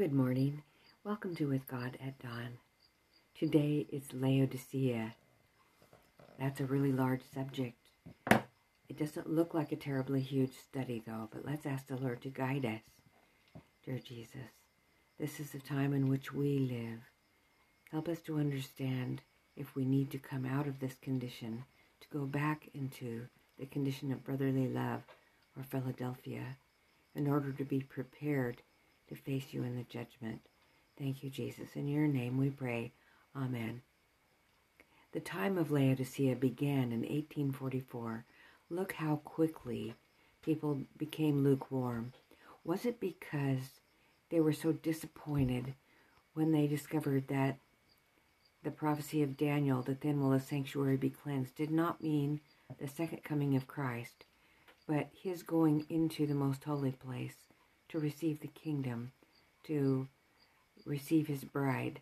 Good morning. Welcome to With God at Dawn. Today is Laodicea. That's a really large subject. It doesn't look like a terribly huge study, though, but let's ask the Lord to guide us. Dear Jesus, this is the time in which we live. Help us to understand if we need to come out of this condition, to go back into the condition of brotherly love or Philadelphia, in order to be prepared to face you in the judgment. Thank you, Jesus. In your name we pray. Amen. The time of Laodicea began in 1844. Look how quickly people became lukewarm. Was it because they were so disappointed when they discovered that the prophecy of Daniel, that then will the sanctuary be cleansed, did not mean the second coming of Christ, but his going into the most holy place to receive the kingdom, to receive his bride,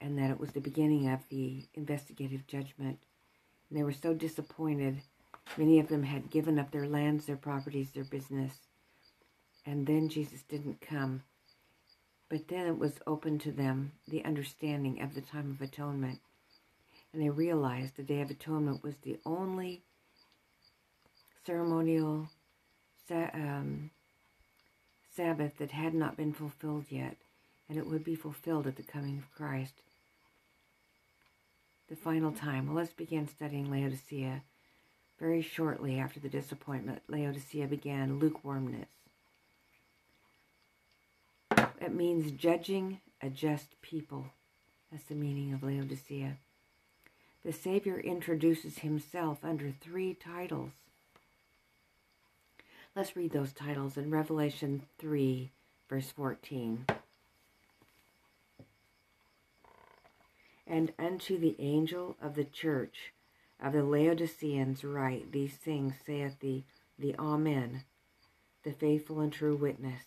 and that it was the beginning of the investigative judgment. And they were so disappointed. Many of them had given up their lands, their properties, their business. And then Jesus didn't come. But then it was open to them the understanding of the time of atonement. And they realized the Day of Atonement was the only ceremonial um, Sabbath that had not been fulfilled yet, and it would be fulfilled at the coming of Christ. The final time. Well, let's begin studying Laodicea. Very shortly after the disappointment, Laodicea began lukewarmness. It means judging a just people. That's the meaning of Laodicea. The Savior introduces himself under three titles Let's read those titles in Revelation 3, verse 14. And unto the angel of the church of the Laodiceans write, These things saith the, the Amen, the faithful and true witness,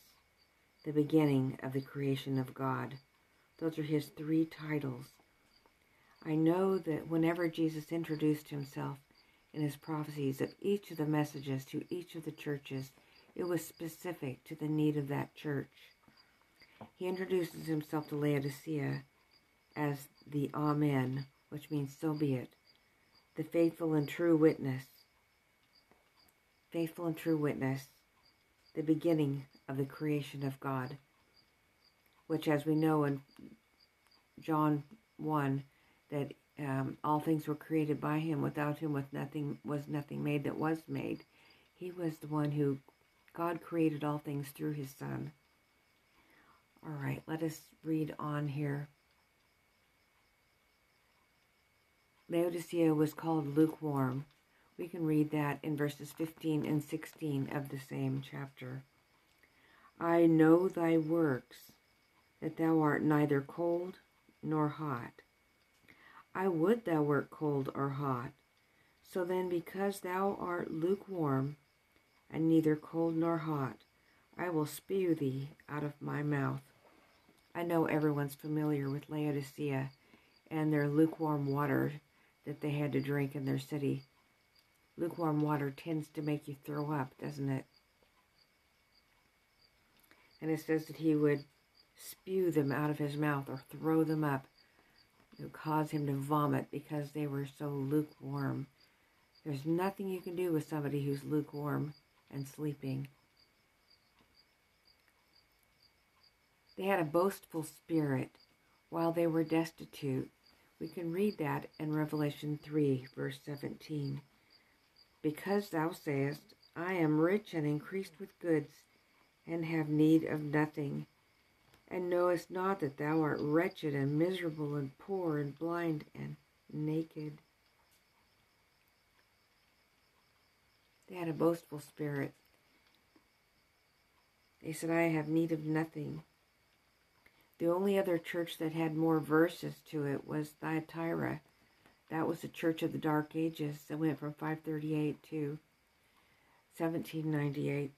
the beginning of the creation of God. Those are his three titles. I know that whenever Jesus introduced himself, in his prophecies of each of the messages to each of the churches, it was specific to the need of that church. He introduces himself to Laodicea as the Amen, which means so be it, the faithful and true witness. Faithful and true witness, the beginning of the creation of God, which, as we know in John 1, that um, all things were created by him. Without him, with nothing was nothing made that was made. He was the one who God created all things through his Son. All right, let us read on here. Laodicea was called lukewarm. We can read that in verses 15 and 16 of the same chapter. I know thy works, that thou art neither cold nor hot. I would thou wert cold or hot. So then, because thou art lukewarm, and neither cold nor hot, I will spew thee out of my mouth. I know everyone's familiar with Laodicea and their lukewarm water that they had to drink in their city. Lukewarm water tends to make you throw up, doesn't it? And it says that he would spew them out of his mouth or throw them up who caused him to vomit because they were so lukewarm. There's nothing you can do with somebody who's lukewarm and sleeping. They had a boastful spirit while they were destitute. We can read that in Revelation 3, verse 17. Because thou sayest, I am rich and increased with goods, and have need of nothing and knowest not that thou art wretched and miserable and poor and blind and naked. They had a boastful spirit. They said, I have need of nothing. The only other church that had more verses to it was Thyatira. That was the church of the Dark Ages that went from 538 to 1798.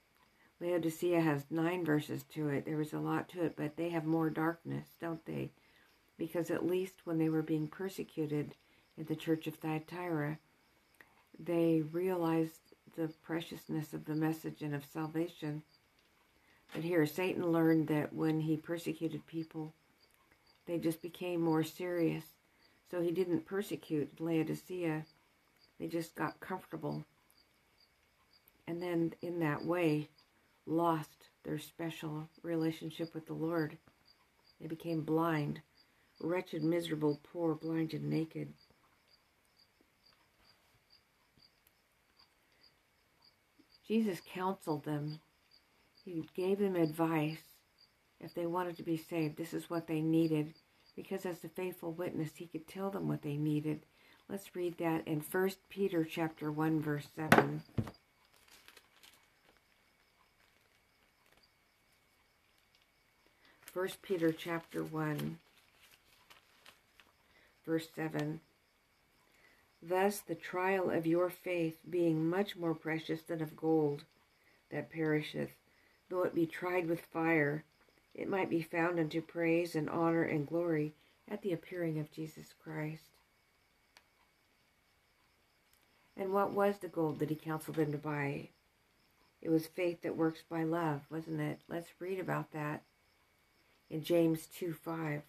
Laodicea has nine verses to it. There was a lot to it, but they have more darkness, don't they? Because at least when they were being persecuted in the church of Thyatira, they realized the preciousness of the message and of salvation. But here, Satan learned that when he persecuted people, they just became more serious. So he didn't persecute Laodicea, they just got comfortable. And then, in that way, lost their special relationship with the Lord. They became blind, wretched, miserable, poor, blind, and naked. Jesus counseled them. He gave them advice if they wanted to be saved. This is what they needed. Because as the faithful witness, he could tell them what they needed. Let's read that in 1 Peter chapter 1 verse 7. First Peter chapter 1 verse 7 Thus the trial of your faith being much more precious than of gold that perisheth though it be tried with fire it might be found unto praise and honor and glory at the appearing of Jesus Christ. And what was the gold that he counseled them to buy? It was faith that works by love wasn't it? Let's read about that in James 2 5.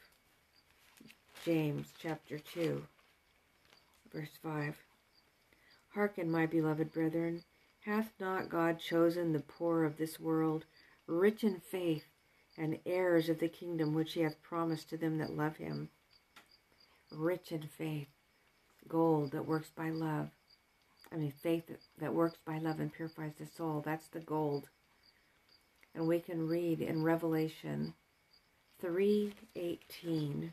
James chapter 2, verse 5. Hearken, my beloved brethren, hath not God chosen the poor of this world, rich in faith, and heirs of the kingdom which he hath promised to them that love him? Rich in faith, gold that works by love. I mean, faith that works by love and purifies the soul. That's the gold. And we can read in Revelation 3.18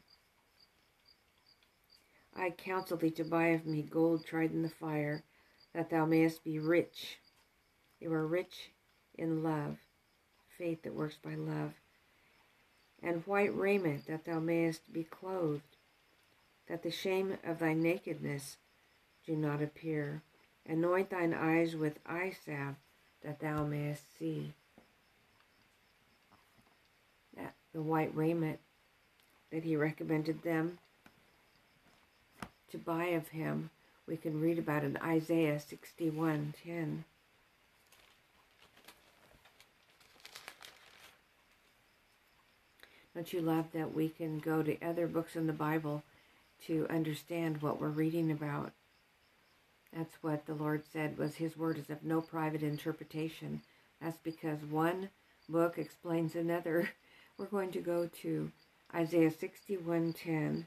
I counsel thee to buy of me gold tried in the fire, that thou mayest be rich. You are rich in love, faith that works by love, and white raiment, that thou mayest be clothed, that the shame of thy nakedness do not appear. Anoint thine eyes with eye salve, that thou mayest see the white raiment that he recommended them to buy of him. We can read about in Isaiah 61:10. Don't you love that we can go to other books in the Bible to understand what we're reading about? That's what the Lord said was his word is of no private interpretation. That's because one book explains another we're going to go to Isaiah 61:10.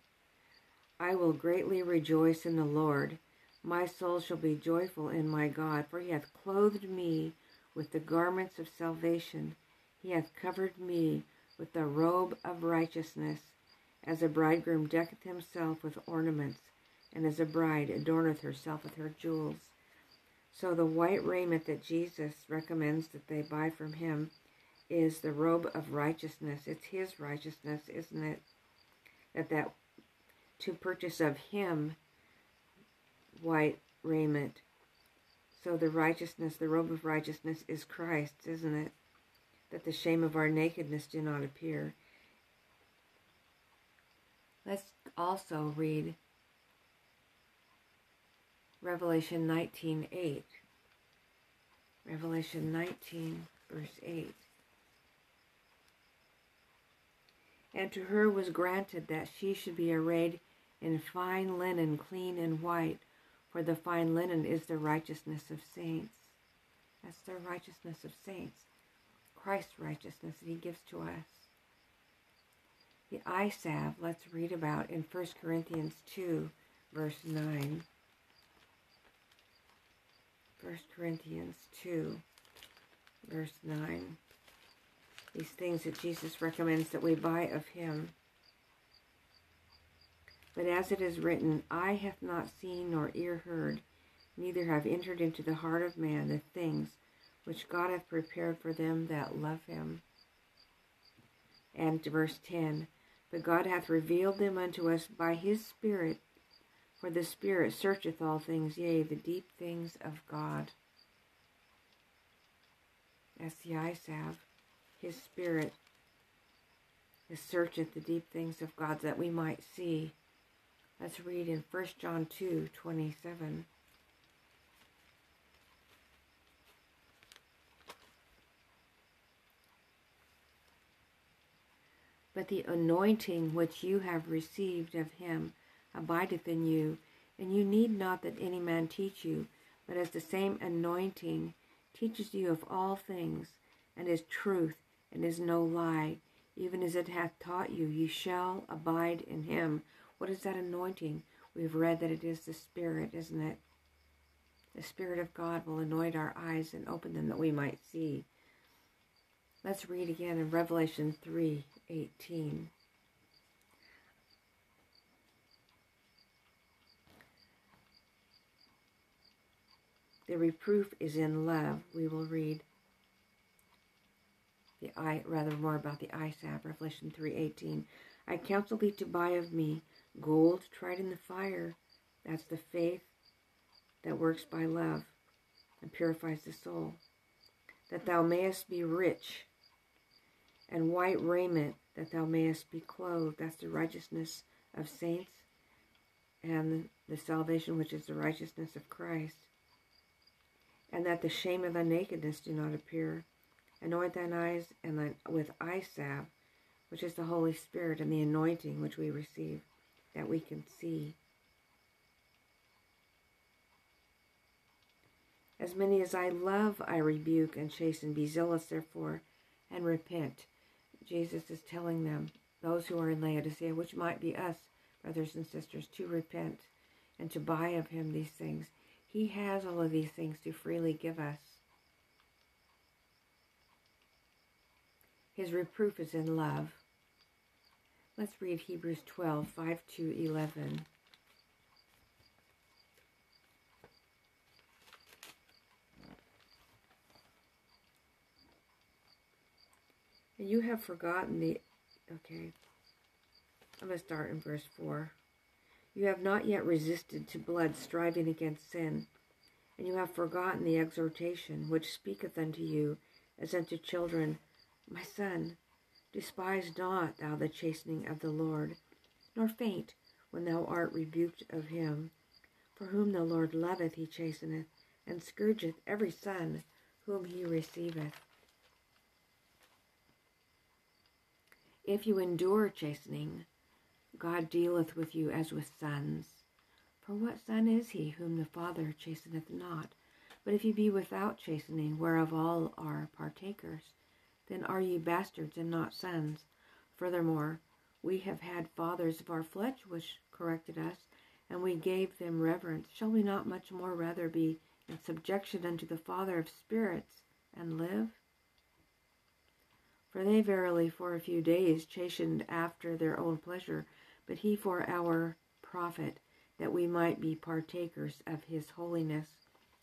I will greatly rejoice in the Lord. My soul shall be joyful in my God, for he hath clothed me with the garments of salvation. He hath covered me with the robe of righteousness, as a bridegroom decketh himself with ornaments, and as a bride adorneth herself with her jewels. So the white raiment that Jesus recommends that they buy from him is the robe of righteousness. It's his righteousness, isn't it? That that to purchase of him white raiment. So the righteousness, the robe of righteousness is Christ, isn't it? That the shame of our nakedness do not appear. Let's also read Revelation 19:8. Revelation 19 verse 8. And to her was granted that she should be arrayed in fine linen, clean and white, for the fine linen is the righteousness of saints. That's the righteousness of saints. Christ's righteousness that he gives to us. The eye salve, let's read about in 1 Corinthians 2, verse 9. 1 Corinthians 2, verse 9 these things that Jesus recommends that we buy of him. But as it is written, Eye hath not seen nor ear heard, neither have entered into the heart of man the things which God hath prepared for them that love him. And verse 10 But God hath revealed them unto us by his Spirit, for the Spirit searcheth all things, yea, the deep things of God. That's the eye salve his spirit is searcheth the deep things of God that we might see. Let's read in 1 John 2 27. But the anointing which you have received of him abideth in you, and you need not that any man teach you, but as the same anointing teaches you of all things, and is truth, and is no lie, even as it hath taught you, ye shall abide in him. What is that anointing? We've read that it is the Spirit, isn't it? The Spirit of God will anoint our eyes and open them that we might see. Let's read again in Revelation 3 18. The reproof is in love. We will read the eye rather more about the salve, Revelation 3:18. I counsel thee to buy of me gold tried in the fire. That's the faith that works by love and purifies the soul. That thou mayest be rich, and white raiment, that thou mayest be clothed. That's the righteousness of saints and the salvation which is the righteousness of Christ. And that the shame of thy nakedness do not appear. Anoint thine eyes and with eye salve, which is the Holy Spirit, and the anointing which we receive, that we can see. As many as I love, I rebuke and chasten. Be zealous, therefore, and repent. Jesus is telling them, those who are in Laodicea, which might be us, brothers and sisters, to repent and to buy of him these things. He has all of these things to freely give us. His reproof is in love. Let's read Hebrews 12, 5 to 11. You have forgotten the. Okay. I'm going to start in verse 4. You have not yet resisted to blood, striving against sin, and you have forgotten the exhortation which speaketh unto you as unto children. My son, despise not thou the chastening of the Lord, nor faint when thou art rebuked of him. For whom the Lord loveth he chasteneth, and scourgeth every son whom he receiveth. If you endure chastening, God dealeth with you as with sons. For what son is he whom the Father chasteneth not? But if ye be without chastening, whereof all are partakers, then are ye bastards and not sons. Furthermore, we have had fathers of our flesh which corrected us, and we gave them reverence. Shall we not much more rather be in subjection unto the Father of spirits and live? For they verily for a few days chastened after their own pleasure, but he for our profit, that we might be partakers of his holiness,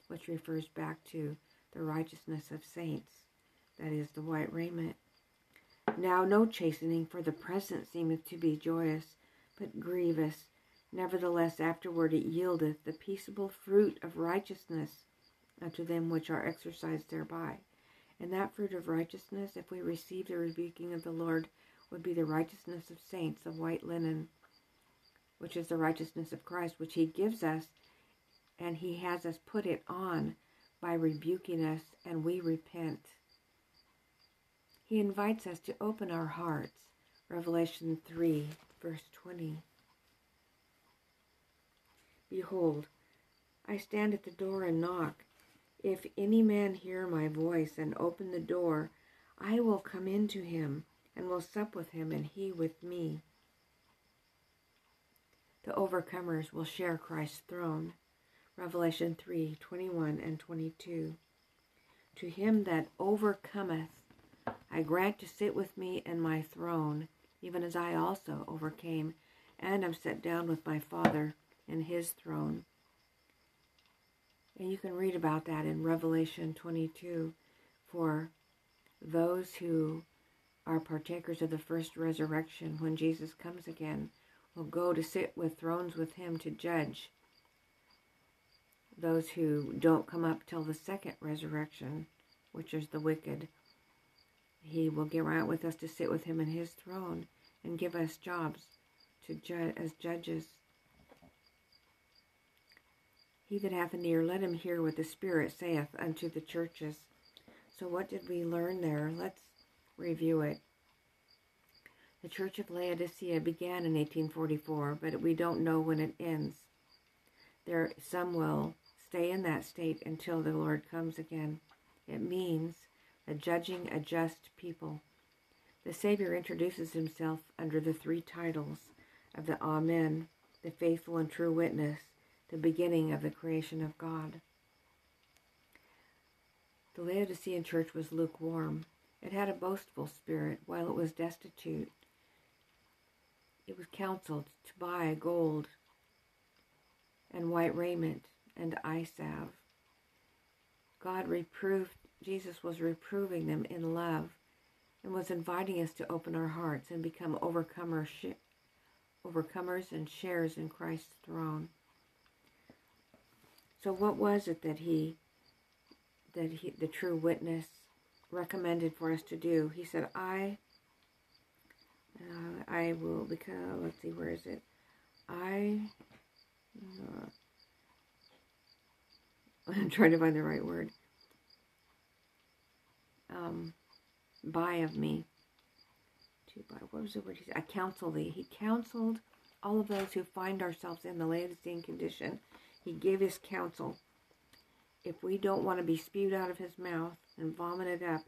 which refers back to the righteousness of saints, that is, the white raiment. Now no chastening for the present seemeth to be joyous, but grievous. Nevertheless, afterward it yieldeth the peaceable fruit of righteousness unto them which are exercised thereby. And that fruit of righteousness, if we receive the rebuking of the Lord, would be the righteousness of saints, of white linen, which is the righteousness of Christ, which He gives us, and He has us put it on by rebuking us, and we repent. He invites us to open our hearts. Revelation 3, verse 20. Behold, I stand at the door and knock. If any man hear my voice and open the door, I will come in to him and will sup with him and he with me. The overcomers will share Christ's throne. Revelation 3 21 and 22. To him that overcometh, I grant to sit with me in my throne, even as I also overcame and am set down with my Father in his throne. And you can read about that in Revelation 22 for those who are partakers of the first resurrection when Jesus comes again will go to sit with thrones with him to judge those who don't come up till the second resurrection, which is the wicked. He will get right with us to sit with him in his throne and give us jobs to as judges he that hath an ear, let him hear what the Spirit saith unto the churches. So, what did we learn there? Let's review it. The Church of Laodicea began in 1844, but we don't know when it ends. There, some will stay in that state until the Lord comes again. It means the judging a just people. The Savior introduces himself under the three titles of the Amen, the faithful and true witness, the beginning of the creation of God. The Laodicean church was lukewarm. It had a boastful spirit while it was destitute. It was counseled to buy gold and white raiment and eye salve. God reproved, Jesus was reproving them in love and was inviting us to open our hearts and become overcomers, overcomers and shares in Christ's throne. So what was it that he that he the true witness recommended for us to do? He said, "I uh, I will become let's see where is it? I uh, I'm trying to find the right word. Um, buy of me. To buy. What was the word he said? I counsel thee. He counseled all of those who find ourselves in the Laodicean condition. He gave his counsel. If we don't want to be spewed out of his mouth and vomited up,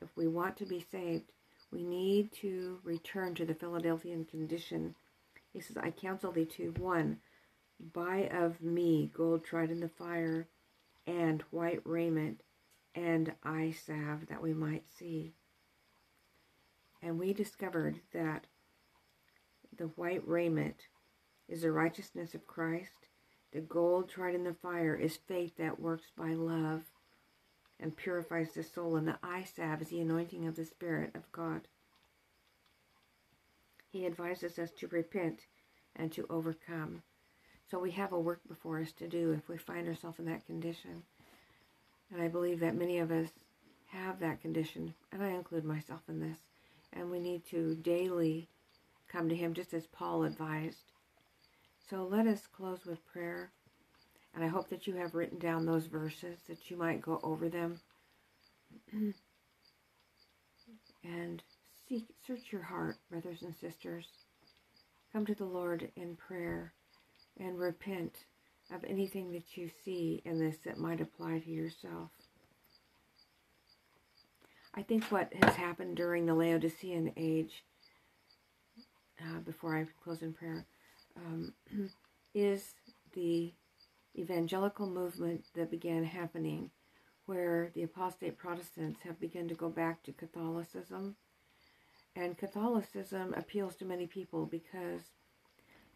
if we want to be saved, we need to return to the Philadelphian condition. He says, I counsel thee to one, buy of me gold tried in the fire, and white raiment, and eye salve that we might see. And we discovered that the white raiment is the righteousness of Christ. The gold tried in the fire is faith that works by love and purifies the soul. And the eye salve is the anointing of the Spirit of God. He advises us to repent and to overcome. So we have a work before us to do if we find ourselves in that condition. And I believe that many of us have that condition, and I include myself in this. And we need to daily come to Him just as Paul advised. So let us close with prayer. And I hope that you have written down those verses that you might go over them and seek, search your heart, brothers and sisters. Come to the Lord in prayer and repent of anything that you see in this that might apply to yourself. I think what has happened during the Laodicean age, uh, before I close in prayer, um, is the evangelical movement that began happening, where the apostate Protestants have begun to go back to Catholicism. And Catholicism appeals to many people because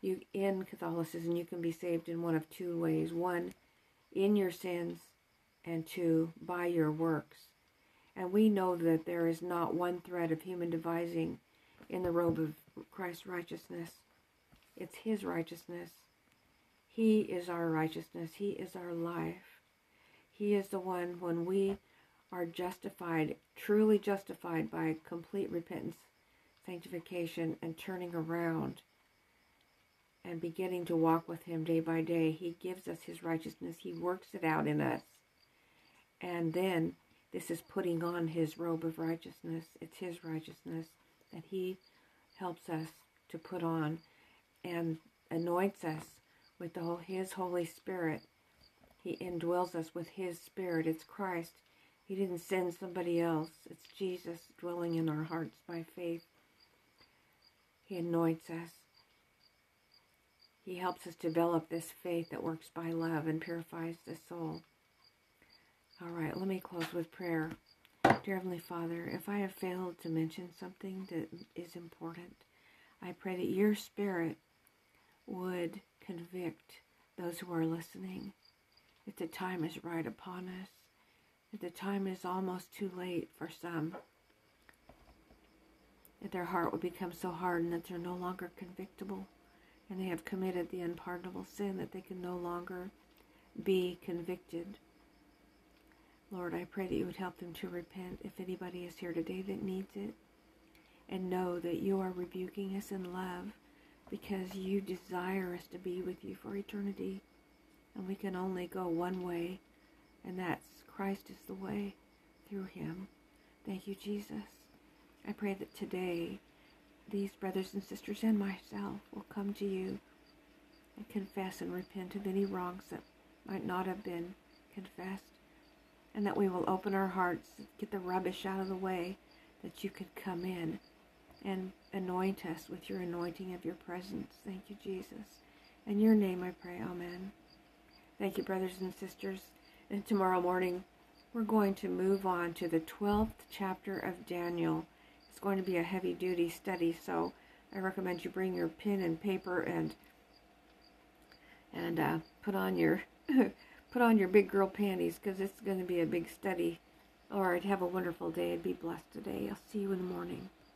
you in Catholicism you can be saved in one of two ways. One, in your sins, and two, by your works. And we know that there is not one thread of human devising in the robe of Christ's righteousness. It's his righteousness. He is our righteousness. He is our life. He is the one when we are justified, truly justified by complete repentance, sanctification, and turning around and beginning to walk with Him day by day, He gives us His righteousness. He works it out in us. And then this is putting on His robe of righteousness. It's His righteousness that He helps us to put on and anoints us with the His Holy Spirit. He indwells us with His Spirit. It's Christ. He didn't send somebody else. It's Jesus dwelling in our hearts by faith. He anoints us. He helps us develop this faith that works by love and purifies the soul. All right, let me close with prayer. Dear Heavenly Father, if I have failed to mention something that is important, I pray that your Spirit would convict those who are listening. If the time is right upon us, if the time is almost too late for some, that their heart would become so hardened that they're no longer convictable and they have committed the unpardonable sin that they can no longer be convicted. Lord, I pray that you would help them to repent if anybody is here today that needs it. And know that you are rebuking us in love because you desire us to be with you for eternity. And we can only go one way, and that's Christ is the way through him. Thank you, Jesus. I pray that today these brothers and sisters and myself will come to you and confess and repent of any wrongs that might not have been confessed, and that we will open our hearts, get the rubbish out of the way, that you could come in and anoint us with your anointing of your presence. Thank you, Jesus. In your name I pray, Amen. Thank you, brothers and sisters. And tomorrow morning, we're going to move on to the 12th chapter of Daniel. It's going to be a heavy duty study, so I recommend you bring your pen and paper and and uh, put on your put on your big girl panties because it's going to be a big study. All right, have a wonderful day and be blessed today. I'll see you in the morning.